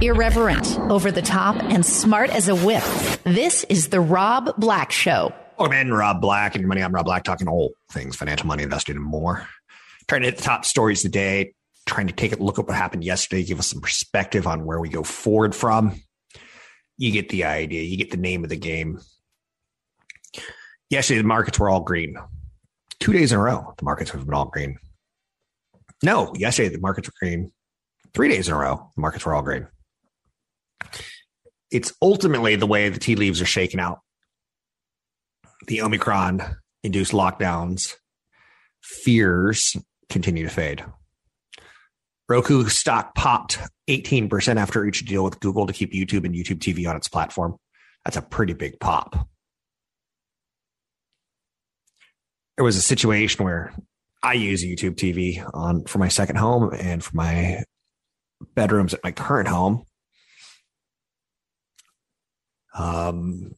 Irreverent, over the top, and smart as a whip. This is The Rob Black Show. Welcome in, Rob Black and your money. I'm Rob Black, talking all things financial, money, investing, and more. Trying to hit the top stories today. Trying to take a look at what happened yesterday, give us some perspective on where we go forward from. You get the idea. You get the name of the game. Yesterday, the markets were all green. Two days in a row, the markets have been all green. No, yesterday the markets were green. Three days in a row, the markets were all green. It's ultimately the way the tea leaves are shaken out. The Omicron induced lockdowns, fears continue to fade. Roku stock popped 18% after each deal with Google to keep YouTube and YouTube TV on its platform. That's a pretty big pop. There was a situation where I use YouTube TV on for my second home and for my bedrooms at my current home. Um,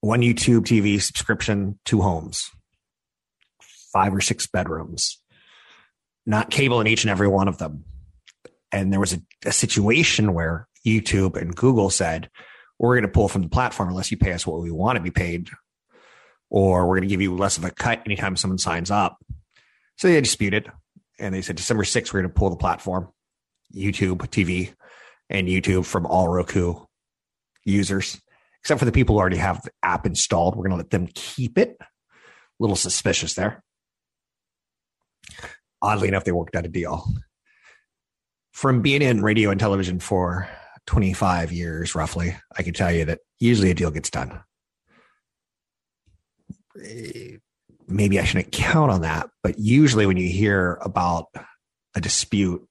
one YouTube TV subscription, two homes, five or six bedrooms, not cable in each and every one of them. And there was a, a situation where YouTube and Google said, we're going to pull from the platform unless you pay us what we want to be paid, or we're going to give you less of a cut anytime someone signs up. So they disputed and they said December 6th, we're going to pull the platform, YouTube TV and YouTube from all Roku users, except for the people who already have the app installed. We're going to let them keep it. A little suspicious there. Oddly enough, they worked out a deal. From being in radio and television for 25 years, roughly, I can tell you that usually a deal gets done. Eh, maybe I shouldn't count on that, but usually when you hear about a dispute,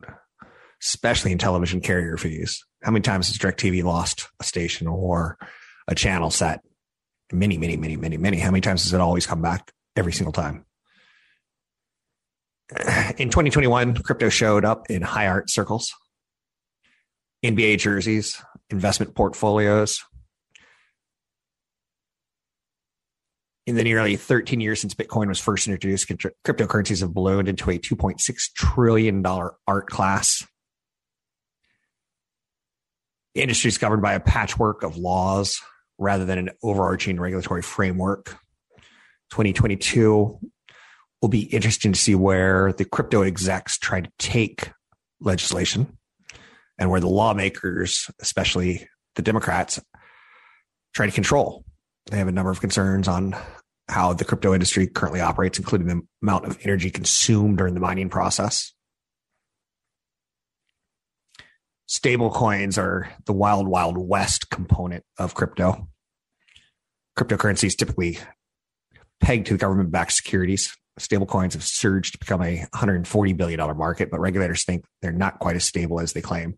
especially in television carrier fees, how many times has DirecTV lost a station or a channel set? Many, many, many, many, many. How many times does it always come back? Every single time. In 2021, crypto showed up in high art circles, NBA jerseys, investment portfolios. In the nearly 13 years since Bitcoin was first introduced, cryptocurrencies have ballooned into a $2.6 trillion art class. Industry is governed by a patchwork of laws rather than an overarching regulatory framework. 2022 will be interesting to see where the crypto execs try to take legislation and where the lawmakers, especially the Democrats, try to control. They have a number of concerns on how the crypto industry currently operates, including the amount of energy consumed during the mining process. Stable coins are the wild, wild west component of crypto. Cryptocurrency is typically pegged to government backed securities. Stable coins have surged to become a $140 billion market, but regulators think they're not quite as stable as they claim.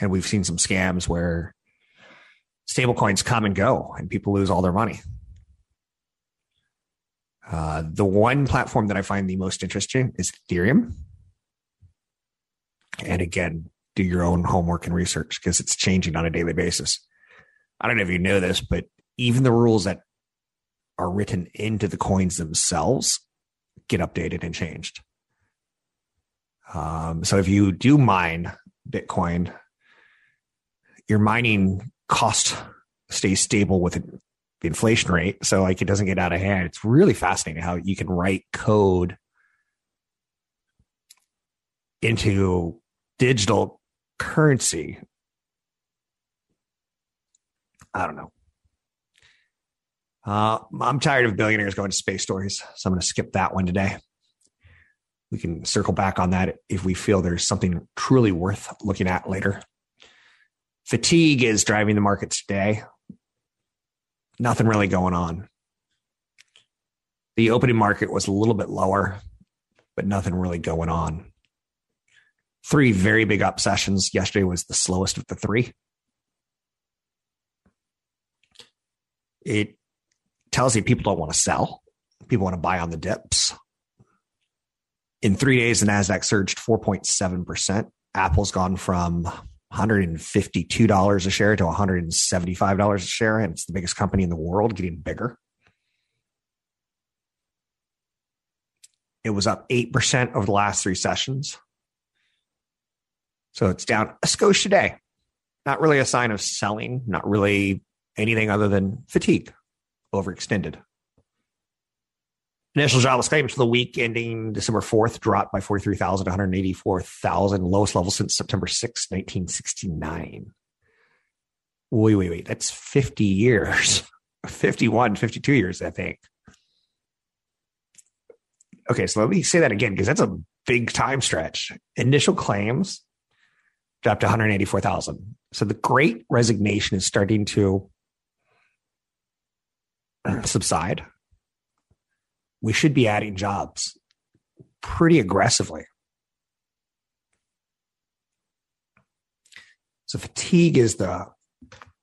And we've seen some scams where stable coins come and go and people lose all their money. Uh, the one platform that I find the most interesting is Ethereum. And again, do your own homework and research because it's changing on a daily basis. I don't know if you know this, but even the rules that are written into the coins themselves get updated and changed. Um, so if you do mine Bitcoin, your mining cost stays stable with the inflation rate. So like it doesn't get out of hand. It's really fascinating how you can write code into digital currency. I don't know. Uh, I'm tired of billionaires going to space stories, so I'm going to skip that one today. We can circle back on that if we feel there's something truly worth looking at later. Fatigue is driving the markets today. Nothing really going on. The opening market was a little bit lower, but nothing really going on. Three very big up sessions. Yesterday was the slowest of the three. It tells you people don't want to sell. People want to buy on the dips. In three days, the NASDAQ surged 4.7%. Apple's gone from $152 a share to $175 a share, and it's the biggest company in the world, getting bigger. It was up 8% over the last three sessions. So it's down a skosh today. Not really a sign of selling, not really anything other than fatigue, overextended. Initial jobless claims for the week ending December 4th dropped by 43,000 to 184,000, lowest level since September 6, 1969. Wait, wait, wait. That's 50 years, 51, 52 years, I think. Okay, so let me say that again because that's a big time stretch. Initial claims dropped to 184,000. So the great resignation is starting to uh, subside. We should be adding jobs pretty aggressively. So fatigue is the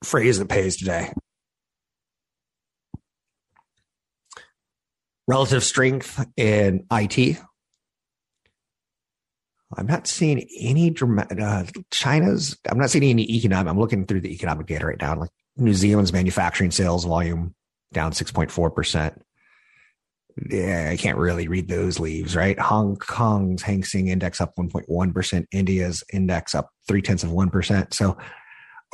phrase that pays today. Relative strength in IT. I'm not seeing any dramatic. Uh, China's. I'm not seeing any economic. I'm looking through the economic data right now. Like New Zealand's manufacturing sales volume down 6.4 percent. Yeah, I can't really read those leaves, right? Hong Kong's Hang Seng Index up 1.1 percent. India's index up three tenths of one percent. So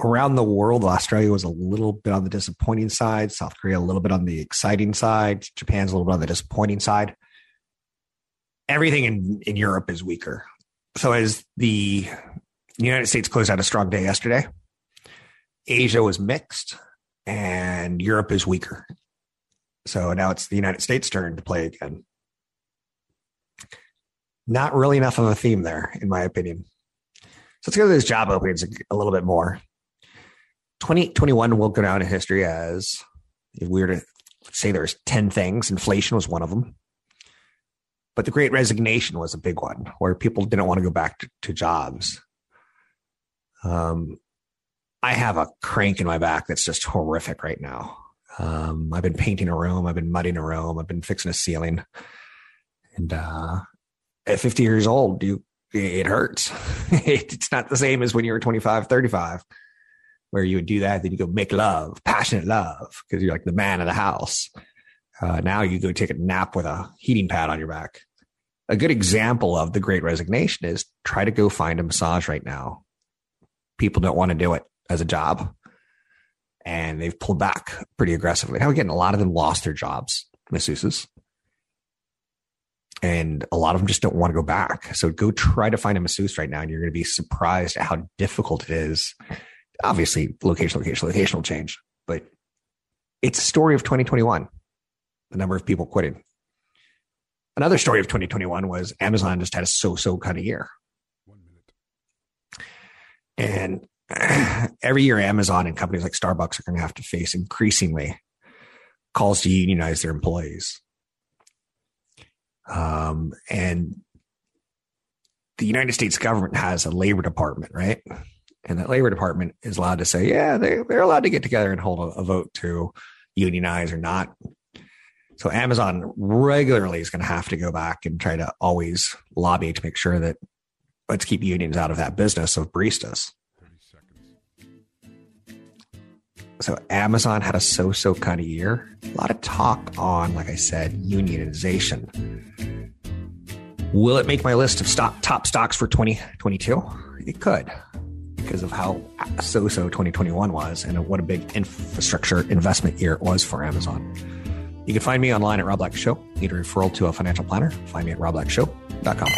around the world, Australia was a little bit on the disappointing side, South Korea a little bit on the exciting side, Japan's a little bit on the disappointing side. Everything in, in Europe is weaker. So as the United States closed out a strong day yesterday, Asia was mixed and Europe is weaker. So now it's the United States' turn to play again. Not really enough of a theme there, in my opinion. So let's go to those job openings a little bit more. 2021 will go down in history as if we were to say there's 10 things, inflation was one of them. But the great resignation was a big one where people didn't want to go back to, to jobs. Um, I have a crank in my back that's just horrific right now. Um, I've been painting a room, I've been mudding a room, I've been fixing a ceiling. And uh, at 50 years old, you it hurts. it's not the same as when you were 25, 35 where you would do that. Then you go make love, passionate love, because you're like the man of the house. Uh, now you go take a nap with a heating pad on your back. A good example of the great resignation is try to go find a massage right now. People don't want to do it as a job and they've pulled back pretty aggressively. Now, again, a lot of them lost their jobs, masseuses. And a lot of them just don't want to go back. So go try to find a masseuse right now, and you're going to be surprised at how difficult it is obviously location, location, location will change, but it's a story of 2021. The number of people quitting. Another story of 2021 was Amazon just had a so-so kind of year. One minute. And every year, Amazon and companies like Starbucks are going to have to face increasingly calls to unionize their employees. Um, and the United States government has a labor department, right? and that labor department is allowed to say, yeah, they, they're allowed to get together and hold a, a vote to unionize or not. So Amazon regularly is going to have to go back and try to always lobby to make sure that let's keep unions out of that business of baristas. So Amazon had a so-so kind of year. A lot of talk on, like I said, unionization. Will it make my list of stock, top stocks for 2022? It could because of how so so 2021 was and what a big infrastructure investment year it was for Amazon. You can find me online at Rob Black Show. Need a referral to a financial planner? Find me at robblackshow.com.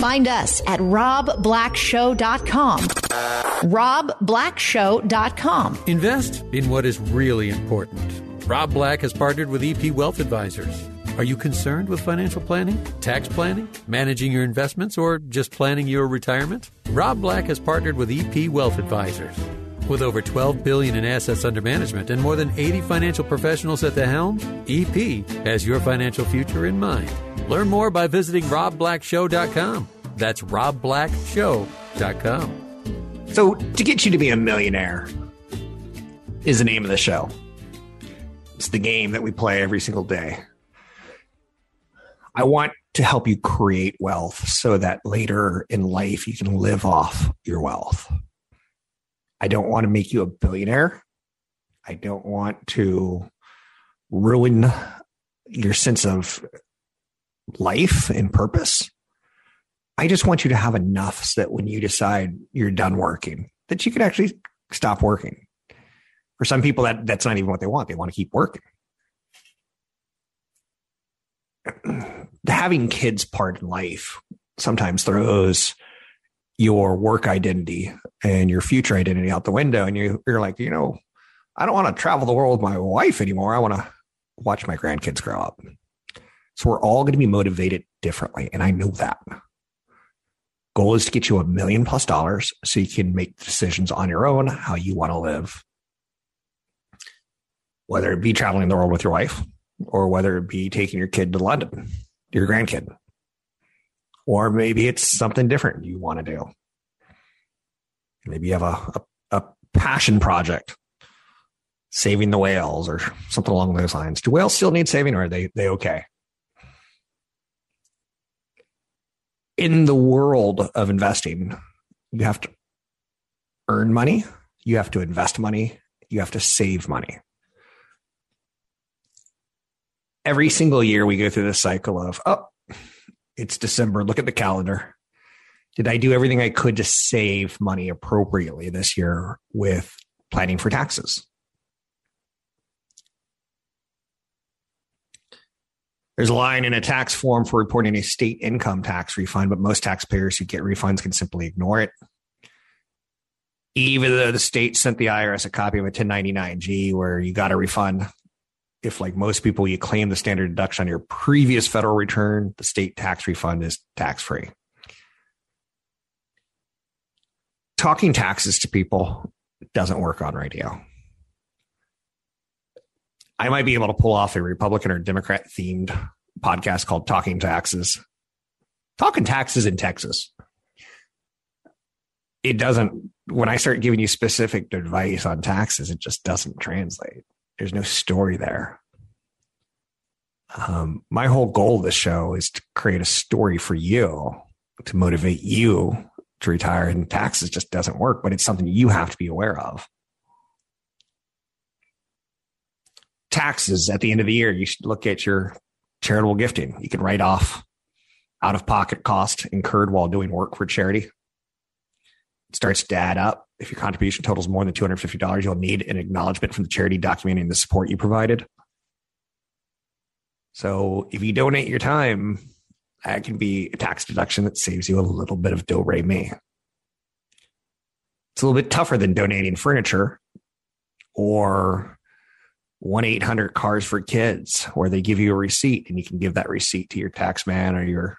Find us at robblackshow.com. robblackshow.com. Invest in what is really important. Rob Black has partnered with EP Wealth Advisors. Are you concerned with financial planning, tax planning, managing your investments, or just planning your retirement? Rob Black has partnered with EP Wealth Advisors. With over 12 billion in assets under management and more than 80 financial professionals at the helm, EP has your financial future in mind. Learn more by visiting robblackshow.com. That's robblackshow.com. So, to get you to be a millionaire is the name of the show. It's the game that we play every single day. I want to help you create wealth so that later in life you can live off your wealth. I don't want to make you a billionaire. I don't want to ruin your sense of life and purpose. I just want you to have enough so that when you decide you're done working, that you can actually stop working. For some people, that that's not even what they want. They want to keep working. Having kids part in life sometimes throws your work identity and your future identity out the window, and you, you're like, you know, I don't want to travel the world with my wife anymore. I want to watch my grandkids grow up. So we're all going to be motivated differently. And I know that. Goal is to get you a million plus dollars so you can make decisions on your own how you want to live. Whether it be traveling the world with your wife or whether it be taking your kid to London, your grandkid. Or maybe it's something different you want to do. Maybe you have a, a, a passion project saving the whales or something along those lines. Do whales still need saving or are they they okay? In the world of investing, you have to earn money, you have to invest money, you have to save money. Every single year we go through this cycle of, oh, it's December, look at the calendar. Did I do everything I could to save money appropriately this year with planning for taxes? There's a line in a tax form for reporting a state income tax refund, but most taxpayers who get refunds can simply ignore it. Even though the state sent the IRS a copy of a 1099G where you got a refund, if like most people, you claim the standard deduction on your previous federal return, the state tax refund is tax free. Talking taxes to people doesn't work on radio. I might be able to pull off a Republican or Democrat themed podcast called Talking Taxes. Talking taxes in Texas. It doesn't, when I start giving you specific advice on taxes, it just doesn't translate. There's no story there. Um, my whole goal of this show is to create a story for you to motivate you to retire, and taxes just doesn't work, but it's something you have to be aware of. taxes at the end of the year, you should look at your charitable gifting. You can write off out of pocket cost incurred while doing work for charity. It starts to add up. If your contribution totals more than $250, you'll need an acknowledgement from the charity documenting the support you provided. So if you donate your time, that can be a tax deduction that saves you a little bit of do re me. It's a little bit tougher than donating furniture or 1 800 Cars for Kids, where they give you a receipt and you can give that receipt to your tax man or your,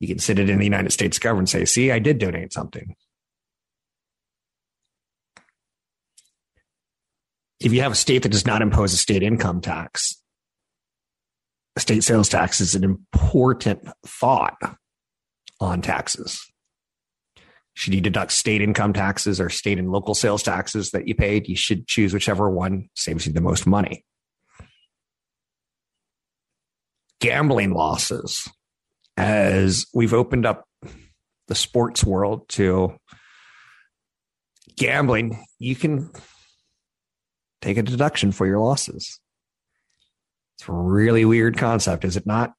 you can sit it in the United States government and say, see, I did donate something. If you have a state that does not impose a state income tax, state sales tax is an important thought on taxes. Should you deduct state income taxes or state and local sales taxes that you paid? You should choose whichever one saves you the most money. Gambling losses. As we've opened up the sports world to gambling, you can take a deduction for your losses. It's a really weird concept, is it not?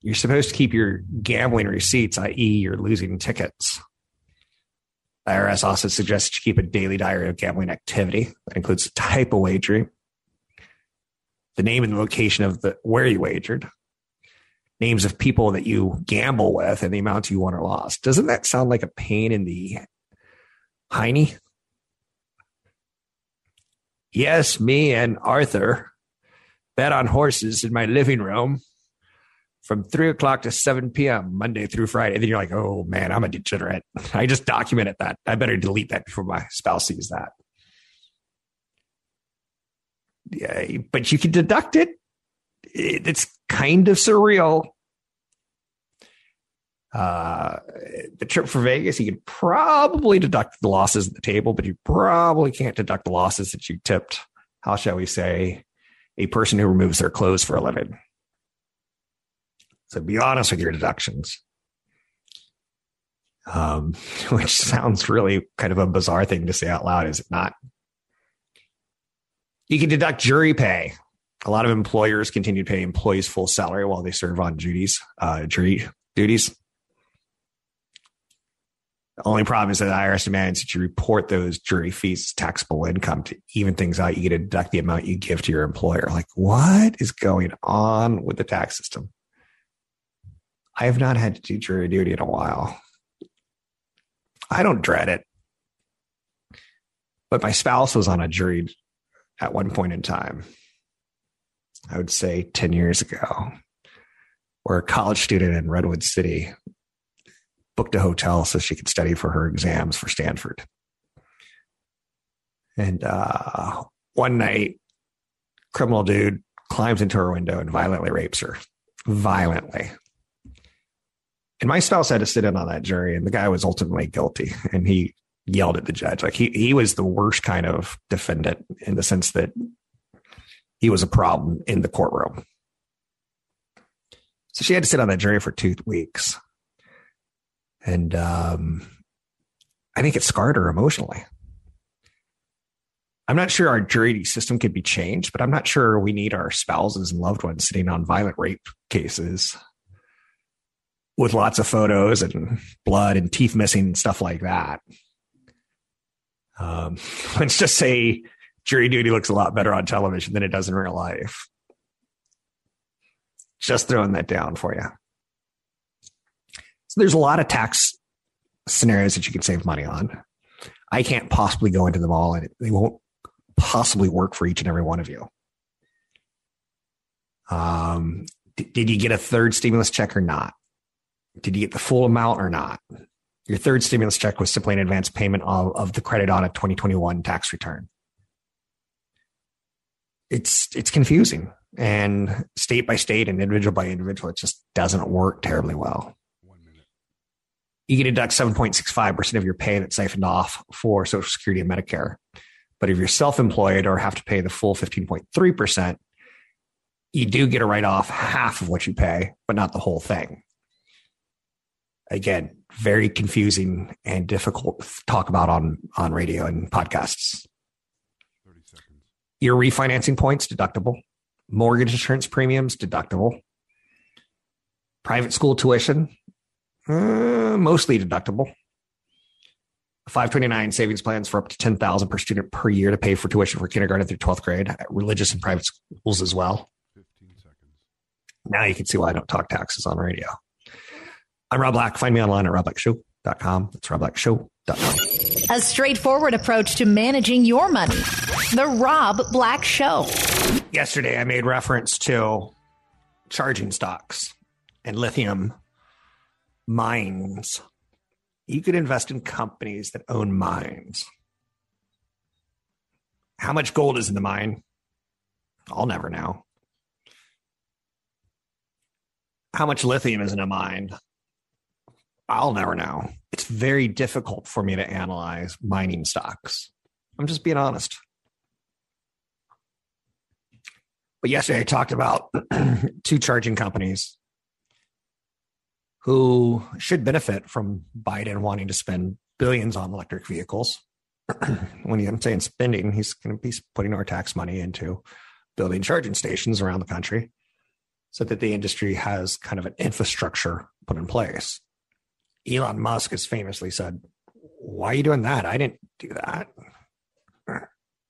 You're supposed to keep your gambling receipts, i.e., you're losing tickets. IRS also suggests you keep a daily diary of gambling activity. That includes the type of wagering, the name and the location of the where you wagered, names of people that you gamble with, and the amounts you won or lost. Doesn't that sound like a pain in the hiney? Yes, me and Arthur bet on horses in my living room from three o'clock to 7 p.m. Monday through Friday. And then you're like, oh man, I'm a degenerate. I just documented that. I better delete that before my spouse sees that. Yeah, but you can deduct it. It's kind of surreal. Uh, the trip for Vegas, you could probably deduct the losses at the table, but you probably can't deduct the losses that you tipped. How shall we say, a person who removes their clothes for a living. So be honest with your deductions. Um, which sounds really kind of a bizarre thing to say out loud, is it not? You can deduct jury pay. A lot of employers continue to pay employees full salary while they serve on duties, uh, jury duties. The only problem is that the IRS demands that you report those jury fees as taxable income to even things out. You get to deduct the amount you give to your employer. Like, what is going on with the tax system? I have not had to do jury duty in a while. I don't dread it. But my spouse was on a jury at one point in time. I would say 10 years ago, where a college student in Redwood City booked a hotel so she could study for her exams for Stanford. And uh, one night, criminal dude climbs into her window and violently rapes her. Violently. And my spouse had to sit in on that jury, and the guy was ultimately guilty. And he yelled at the judge. Like he he was the worst kind of defendant in the sense that he was a problem in the courtroom. So she had to sit on that jury for two weeks. And um, I think it scarred her emotionally. I'm not sure our jury system could be changed, but I'm not sure we need our spouses and loved ones sitting on violent rape cases with lots of photos and blood and teeth missing and stuff like that. Um, let's just say jury duty looks a lot better on television than it does in real life. Just throwing that down for you. So there's a lot of tax scenarios that you can save money on. I can't possibly go into them all, and they won't possibly work for each and every one of you. Um, did you get a third stimulus check or not? Did you get the full amount or not? Your third stimulus check was simply an advance payment of, of the credit on a 2021 tax return. It's it's confusing, and state by state and individual by individual, it just doesn't work terribly well you can deduct 7.65% of your pay that's siphoned off for Social Security and Medicare. But if you're self employed or have to pay the full 15.3%, you do get a write off half of what you pay, but not the whole thing. Again, very confusing and difficult to talk about on, on radio and podcasts. Your refinancing points deductible, mortgage insurance premiums deductible, private school tuition uh, mostly deductible. 529 savings plans for up to 10,000 per student per year to pay for tuition for kindergarten through 12th grade, religious and private schools as well. 15 seconds. Now you can see why I don't talk taxes on radio. I'm Rob Black. Find me online at robblackshow.com. That's robblackshow.com. A straightforward approach to managing your money. The Rob Black Show. Yesterday, I made reference to charging stocks and lithium mines. You could invest in companies that own mines. How much gold is in the mine? I'll never know. How much lithium is in a mine? I'll never know. It's very difficult for me to analyze mining stocks. I'm just being honest. But yesterday I talked about two charging companies who should benefit from Biden wanting to spend billions on electric vehicles. when I'm saying spending, he's going to be putting our tax money into building charging stations around the country so that the industry has kind of an infrastructure put in place. Elon Musk has famously said, Why are you doing that? I didn't do that.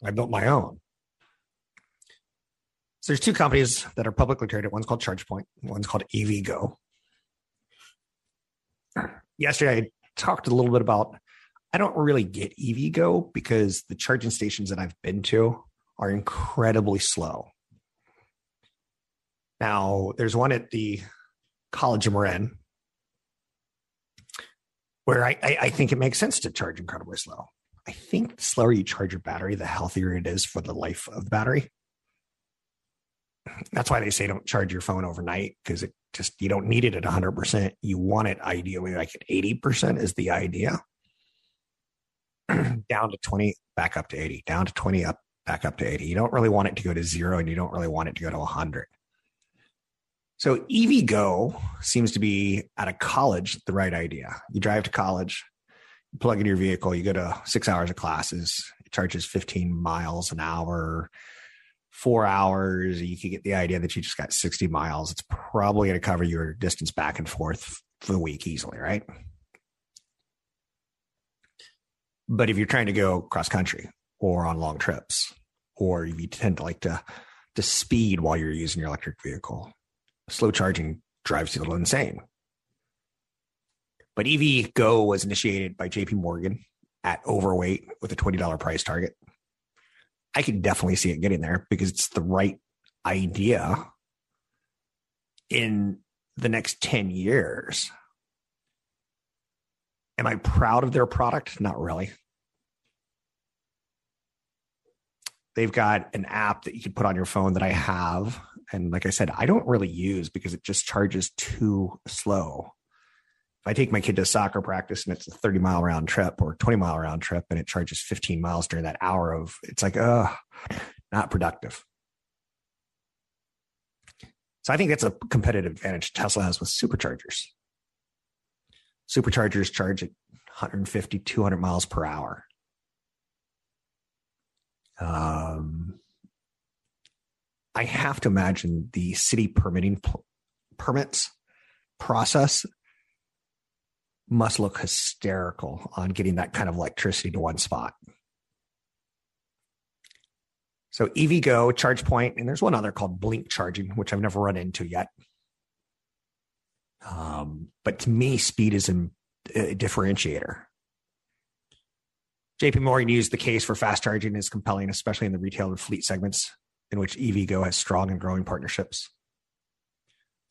I built my own. So there's two companies that are publicly traded. One's called ChargePoint, one's called EVgo yesterday I talked a little bit about I don't really get EVgo because the charging stations that I've been to are incredibly slow. Now, there's one at the College of Marin where I, I, I think it makes sense to charge incredibly slow. I think the slower you charge your battery, the healthier it is for the life of the battery. That's why they say don't charge your phone overnight because it just you don't need it at 100%. You want it ideally like at 80% is the idea. down to 20, back up to 80, down to 20, up, back up to 80. You don't really want it to go to zero and you don't really want it to go to 100. So EVgo seems to be at a college the right idea. You drive to college, you plug in your vehicle, you go to six hours of classes, it charges 15 miles an hour, four hours. You could get the idea that you just got 60 miles. It's probably going to cover your distance back and forth for the week easily, right? But if you're trying to go cross country or on long trips, or you tend to like to to speed while you're using your electric vehicle, slow charging drives you a little insane. But EVgo was initiated by JP Morgan at overweight with a $20 price target. I can definitely see it getting there because it's the right idea in the next 10 years. Am I proud of their product? Not really. They've got an app that you can put on your phone that I have. And like I said, I don't really use because it just charges too slow. If I take my kid to soccer practice and it's a 30 mile round trip or 20 mile round trip and it charges 15 miles during that hour of it's like, uh, not productive. So I think that's a competitive advantage Tesla has with superchargers. Superchargers charge at 150, 200 miles per hour. Um, I have to imagine the city permitting permits process must look hysterical on getting that kind of electricity to one spot. So EVgo, ChargePoint, and there's one other called Blink Charging, which I've never run into yet. Um, but to me, speed is a, differentiator. JP Morgan used the case for fast charging is compelling, especially in the retail and fleet segments in which EVgo has strong and growing partnerships.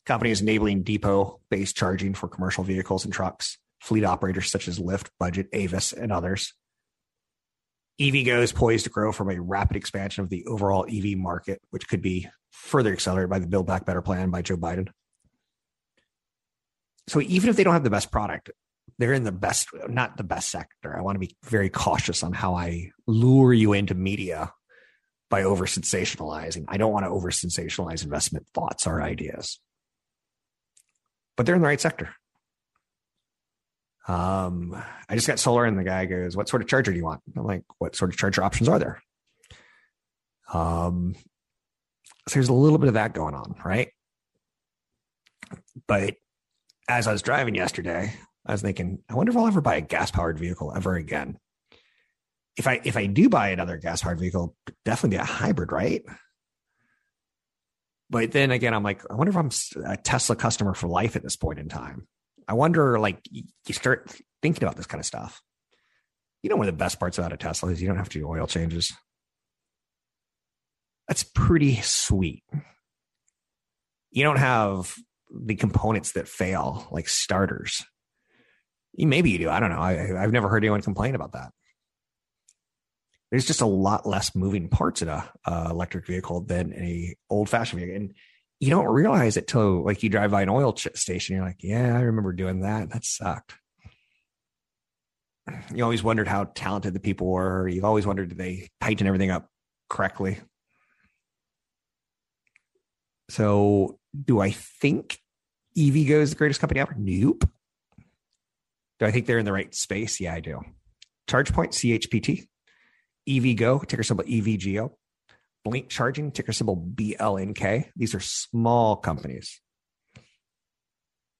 Company is enabling depot based charging for commercial vehicles and trucks, fleet operators such as Lyft, Budget, Avis, and others. EVgo is poised to grow from a rapid expansion of the overall EV market, which could be further accelerated by the Build Back Better plan by Joe Biden. So even if they don't have the best product, they're in the best, not the best sector. I want to be very cautious on how I lure you into media by over sensationalizing. I don't want to over sensationalize investment thoughts or ideas, but they're in the right sector. Um, I just got solar, and the guy goes, "What sort of charger do you want?" I'm like, "What sort of charger options are there?" Um, so there's a little bit of that going on, right? But as I was driving yesterday, I was thinking, I wonder if I'll ever buy a gas powered vehicle ever again. If I if I do buy another gas powered vehicle, definitely be a hybrid, right? But then again, I'm like, I wonder if I'm a Tesla customer for life at this point in time. I wonder, like, you start thinking about this kind of stuff. You know, one of the best parts about a Tesla is you don't have to do oil changes. That's pretty sweet. You don't have the components that fail, like starters. Maybe you do. I don't know. I, I've never heard anyone complain about that. There's just a lot less moving parts in a uh, electric vehicle than a old fashioned vehicle, and you don't realize it till like you drive by an oil station. You're like, yeah, I remember doing that. That sucked. You always wondered how talented the people were. You've always wondered did they tighten everything up correctly. So, do I think EVgo is the greatest company ever? Nope. Do I think they're in the right space? Yeah, I do. ChargePoint, CHPT, EVgo, ticker symbol EVGO, Blink Charging, ticker symbol BLNK. These are small companies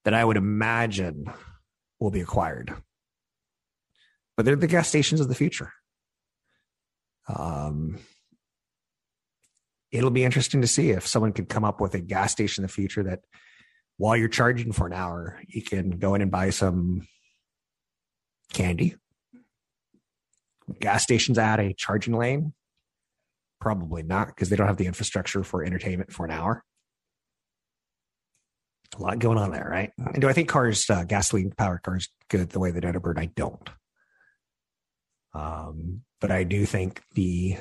that I would imagine will be acquired. But they're the gas stations of the future. Um, it'll be interesting to see if someone could come up with a gas station in the future that while you're charging for an hour, you can go in and buy some candy. Gas stations add a charging lane? Probably not because they don't have the infrastructure for entertainment for an hour. A lot going on there, right? And do I think cars, uh, gasoline powered cars, good the way that Edinburgh? I don't. Um, but I do think the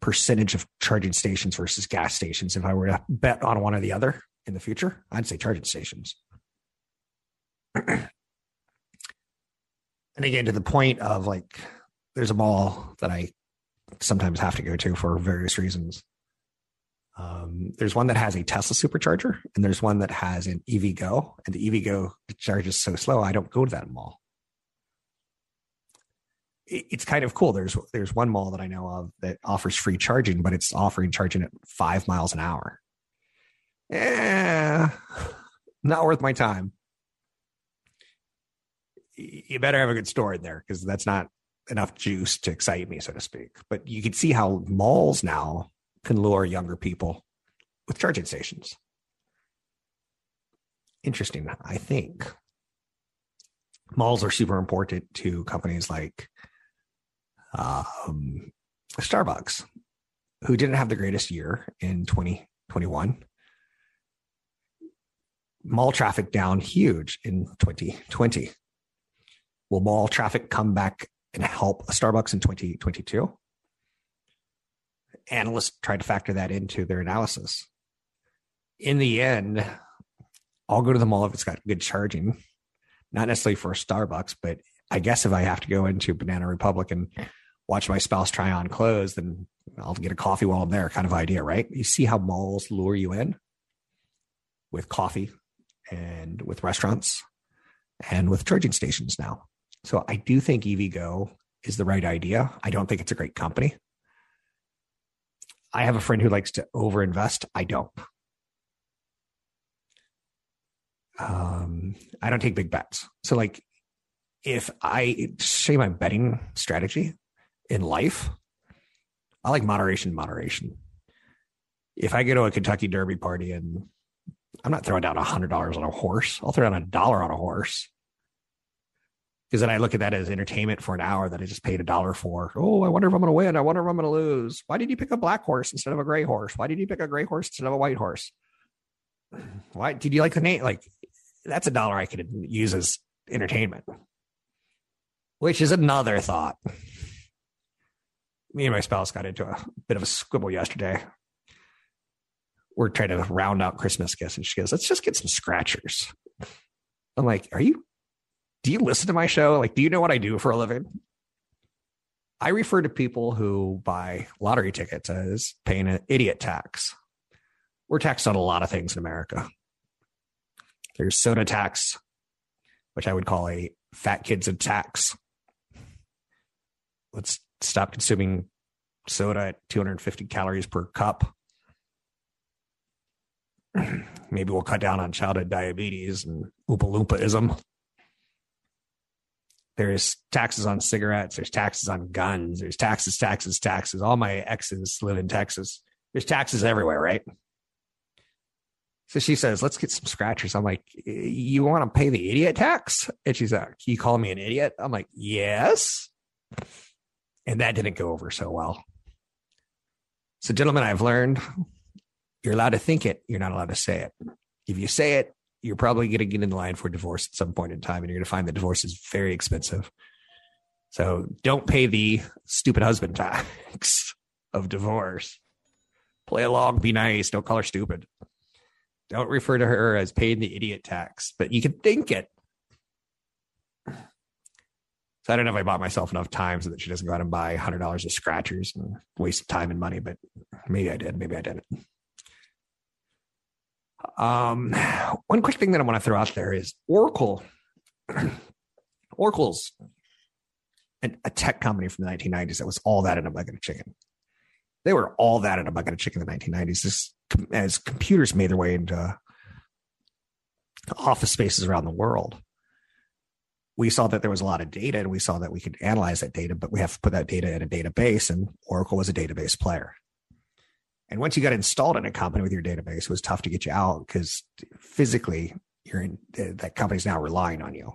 percentage of charging stations versus gas stations, if I were to bet on one or the other, in the future? I'd say charging stations. and again, to the point of like, there's a mall that I sometimes have to go to for various reasons. Um, there's one that has a Tesla supercharger, and there's one that has an EVgo, and the EVgo charges so slow I don't go to that mall. It's kind of cool. There's there's one mall that I know of that offers free charging, but it's offering charging at five miles an hour. Yeah, not worth my time. You better have a good store in there because that's not enough juice to excite me, so to speak. But you can see how malls now can lure younger people with charging stations. Interesting, I think. Malls are super important to companies like um, Starbucks, who didn't have the greatest year in 2021. Mall traffic down huge in 2020. Will mall traffic come back and help a Starbucks in 2022? Analysts try to factor that into their analysis. In the end, I'll go to the mall if it's got good charging, not necessarily for a Starbucks, but I guess if I have to go into Banana Republic and watch my spouse try on clothes, then I'll get a coffee while I'm there, kind of idea, right? You see how malls lure you in with coffee and with restaurants and with charging stations now. So I do think EVgo is the right idea. I don't think it's a great company. I have a friend who likes to overinvest. I don't. Um, I don't take big bets. So, like, if I say my betting strategy in life, I like moderation, moderation. If I go to a Kentucky Derby party and I'm not throwing down a hundred dollars on a horse, I'll throw down a dollar on a horse because then I look at that as entertainment for an hour that I just paid a dollar for. Oh, I wonder if I'm going to win. I wonder if I'm going to lose. Why did you pick a black horse instead of a gray horse? Why did you pick a gray horse instead of a white horse? Why did you like the name? Like that's a dollar I could use as entertainment, which is another thought. Me and my spouse got into a bit of a squibble yesterday. We're trying to round out Christmas gifts, and she goes, "Let's just get some scratchers." I'm like, "Are you do you listen to my show? Like, do you know what I do for a living? I refer to people who buy lottery tickets as paying an idiot tax. We're taxed on a lot of things in America. There's soda tax, which I would call a fat kids tax. Let's stop consuming soda at 250 calories per cup. Maybe we'll cut down on childhood diabetes and Oompa Loompaism. There's taxes on cigarettes. There's taxes on guns. There's taxes, taxes, taxes. All my exes live in Texas. There's taxes everywhere, right? So she says, let's get some scratchers. I'm like, you want to pay the idiot tax? And she's like, you call me an idiot? I'm like, yes. And that didn't go over so well. So, gentlemen, I've learned you're allowed to think it. You're not allowed to say it. If you say it, you're probably going to get in line for divorce at some point in time, and you're going to find that divorce is very expensive. So don't pay the stupid husband tax of divorce. Play along, be nice. Don't call her stupid. Don't refer to her as paying the idiot tax, but you can think it. So I don't know if I bought myself enough time so that she doesn't go out and buy hundred dollars of scratchers and waste time and money, but maybe I did, maybe I didn't. Um, one quick thing that I want to throw out there is Oracle. Oracle's a tech company from the 1990s that was all that in a bucket of chicken. They were all that in a bucket of chicken in the 1990s. This, as computers made their way into office spaces around the world, we saw that there was a lot of data and we saw that we could analyze that data, but we have to put that data in a database, and Oracle was a database player. And once you got installed in a company with your database, it was tough to get you out because physically you're in uh, that company's now relying on you.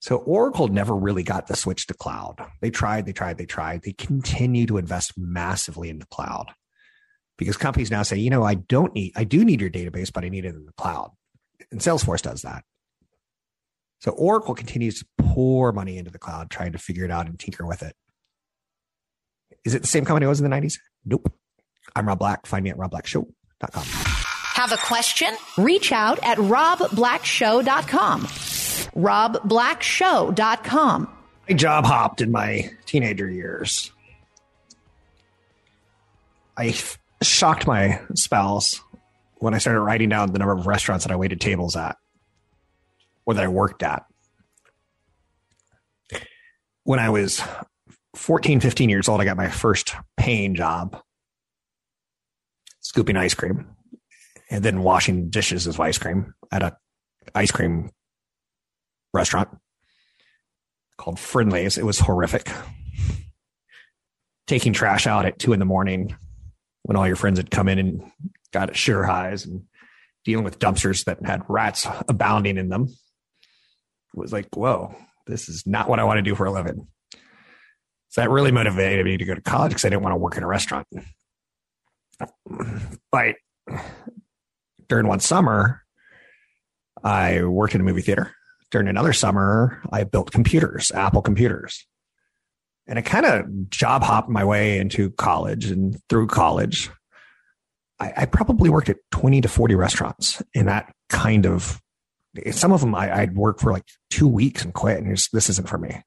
So Oracle never really got the switch to cloud. They tried, they tried, they tried. They continue to invest massively in the cloud because companies now say, you know, I don't need, I do need your database, but I need it in the cloud. And Salesforce does that. So Oracle continues to pour money into the cloud, trying to figure it out and tinker with it. Is it the same company it was in the 90s? Nope. I'm Rob Black. Find me at robblackshow.com. Have a question? Reach out at robblackshow.com. robblackshow.com. I job hopped in my teenager years. I shocked my spouse when I started writing down the number of restaurants that I waited tables at or that I worked at. When I was 14, 15 years old, I got my first paying job scooping ice cream and then washing dishes as ice cream at a ice cream restaurant called Friendly's. It was horrific. Taking trash out at two in the morning when all your friends had come in and got sugar highs and dealing with dumpsters that had rats abounding in them was like, whoa, this is not what I want to do for a living. So that really motivated me to go to college because I didn't want to work in a restaurant. But during one summer, I worked in a movie theater. During another summer, I built computers, Apple computers. And I kind of job hopped my way into college and through college. I, I, probably worked at 20 to 40 restaurants in that kind of, some of them I, would work for like two weeks and quit. And this isn't for me.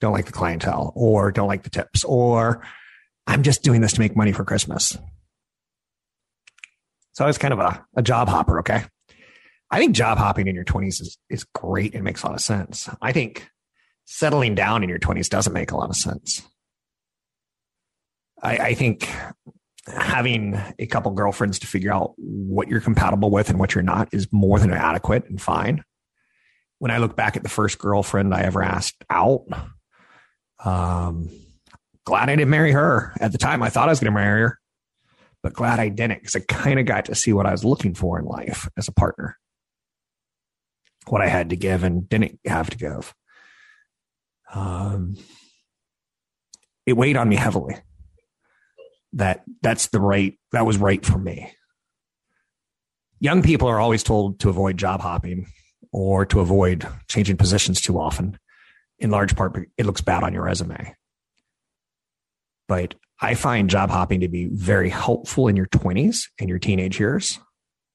Don't like the clientele or don't like the tips or I'm just doing this to make money for Christmas. So I was kind of a, a job hopper. Okay. I think job hopping in your 20s is, is great and makes a lot of sense. I think settling down in your 20s doesn't make a lot of sense. I, I think having a couple girlfriends to figure out what you're compatible with and what you're not is more than adequate and fine. When I look back at the first girlfriend I ever asked out, um, glad I didn't marry her. At the time, I thought I was going to marry her but glad I didn't because I kind of got to see what I was looking for in life as a partner, what I had to give and didn't have to give. Um, it weighed on me heavily. That that's the right that was right for me. Young people are always told to avoid job hopping or to avoid changing positions too often. In large part, it looks bad on your resume. But I find job hopping to be very helpful in your 20s and your teenage years.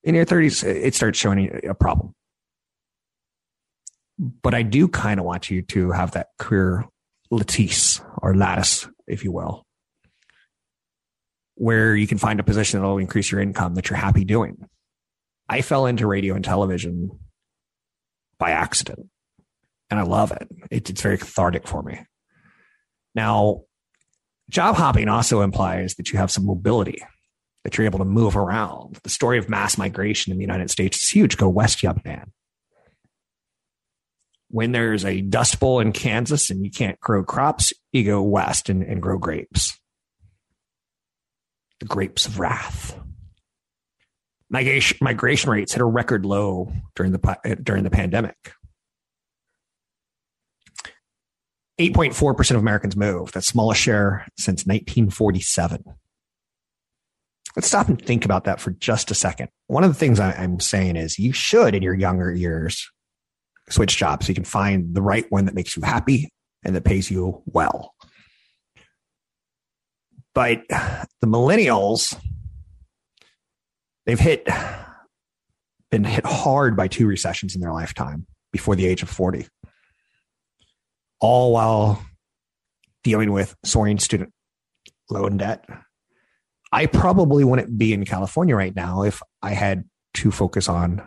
In your 30s, it starts showing a problem. But I do kind of want you to have that career lattice or lattice, if you will, where you can find a position that will increase your income that you're happy doing. I fell into radio and television by accident, and I love it. It's very cathartic for me. Now, Job hopping also implies that you have some mobility, that you're able to move around. The story of mass migration in the United States is huge. Go west, young man. When there's a dust bowl in Kansas and you can't grow crops, you go west and, and grow grapes. The grapes of wrath. Migration, migration rates hit a record low during the during the pandemic. 8.4% of Americans move. That's smallest share since 1947. Let's stop and think about that for just a second. One of the things I, am saying is you should, in your younger years, switch jobs so you can find the right one that makes you happy and that pays you well. But the millennials, they've hit, been hit hard by two recessions in their lifetime before the age of 40 all while dealing with soaring student loan debt. I probably wouldn't be in California right now if I had to focus on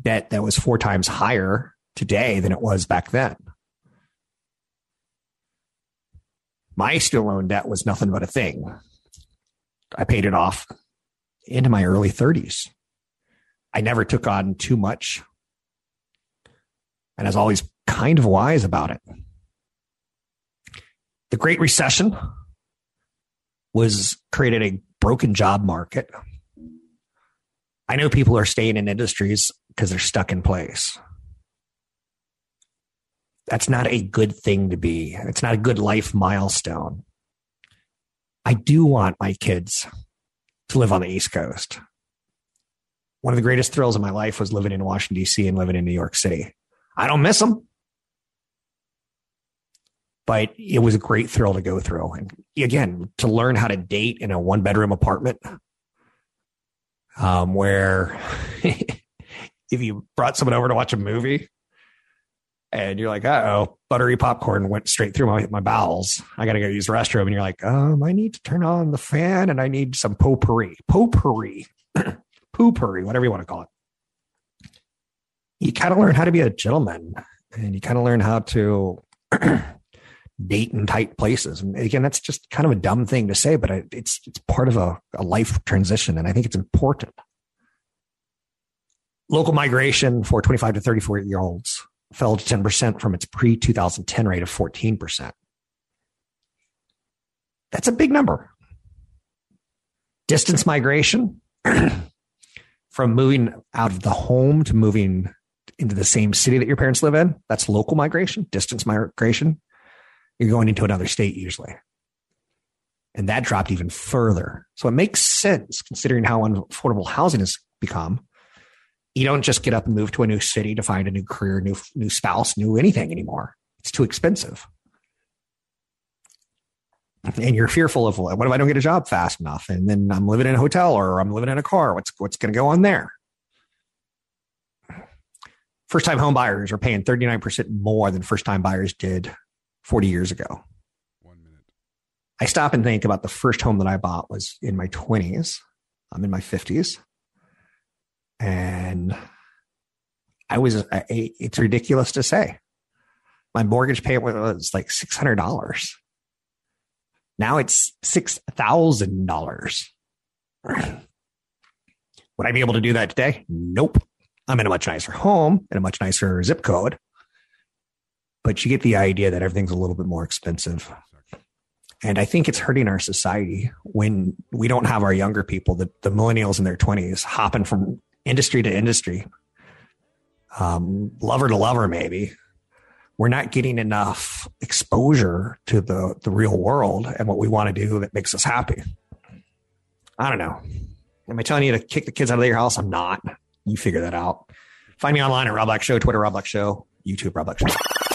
debt that was four times higher today than it was back then. My student loan debt was nothing but a thing. I paid it off into my early 30s. I never took on too much. And I was always kind of wise about it. The Great Recession was created a broken job market. I know people are staying in industries because they're stuck in place. That's not a good thing to be. It's not a good life milestone. I do want my kids to live on the East Coast. One of the greatest thrills of my life was living in Washington, D.C. and living in New York City. I don't miss them but it was a great thrill to go through. And again, to learn how to date in a one bedroom apartment, um, where if you brought someone over to watch a movie and you're like, oh, buttery popcorn went straight through my, my bowels. I got to go use the restroom. And you're like, um, I need to turn on the fan and I need some potpourri, potpourri, poopery, whatever you want to call it. You kind of learn how to be a gentleman and you kind of learn how to in tight places. And again, that's just kind of a dumb thing to say, but it's, it's part of a, a life transition. And I think it's important. Local migration for 25 to 34 year olds fell to 10% from its pre 2010 rate of 14%. That's a big number. Distance migration from moving out of the home to moving into the same city that your parents live in, that's local migration. Distance migration, you're going into another state usually. And that dropped even further. So it makes sense considering how unaffordable housing has become you don't just get up and move to a new city to find a new career, new new spouse, new anything anymore. It's too expensive. And you're fearful of what if I don't get a job fast enough? And then I'm living in a hotel or I'm living in a car. What's what's going to go on there? First time home buyers are paying 39% more than first time buyers did 40 years ago. One minute. I stop and think about the first home that I bought was in my 20s. I'm in my 50s and I was, it's ridiculous to say. My mortgage payment was like $600. Now it's $6,000. Would I be able to do that today? Nope. I'm in a much nicer home in a much nicer zip code. But you get the idea that everything's a little bit more expensive. And I think it's hurting our society when we don't have our younger people, the, the millennials in their 20s, hopping from industry to industry, um, lover to lover, maybe. We're not getting enough exposure to the, the real world and what we want to do that makes us happy. I don't know. Am I telling you to kick the kids out of your house? I'm not. You figure that out. Find me online at Rob Black Show, Twitter Rob Black Show, YouTube Rob Black Show.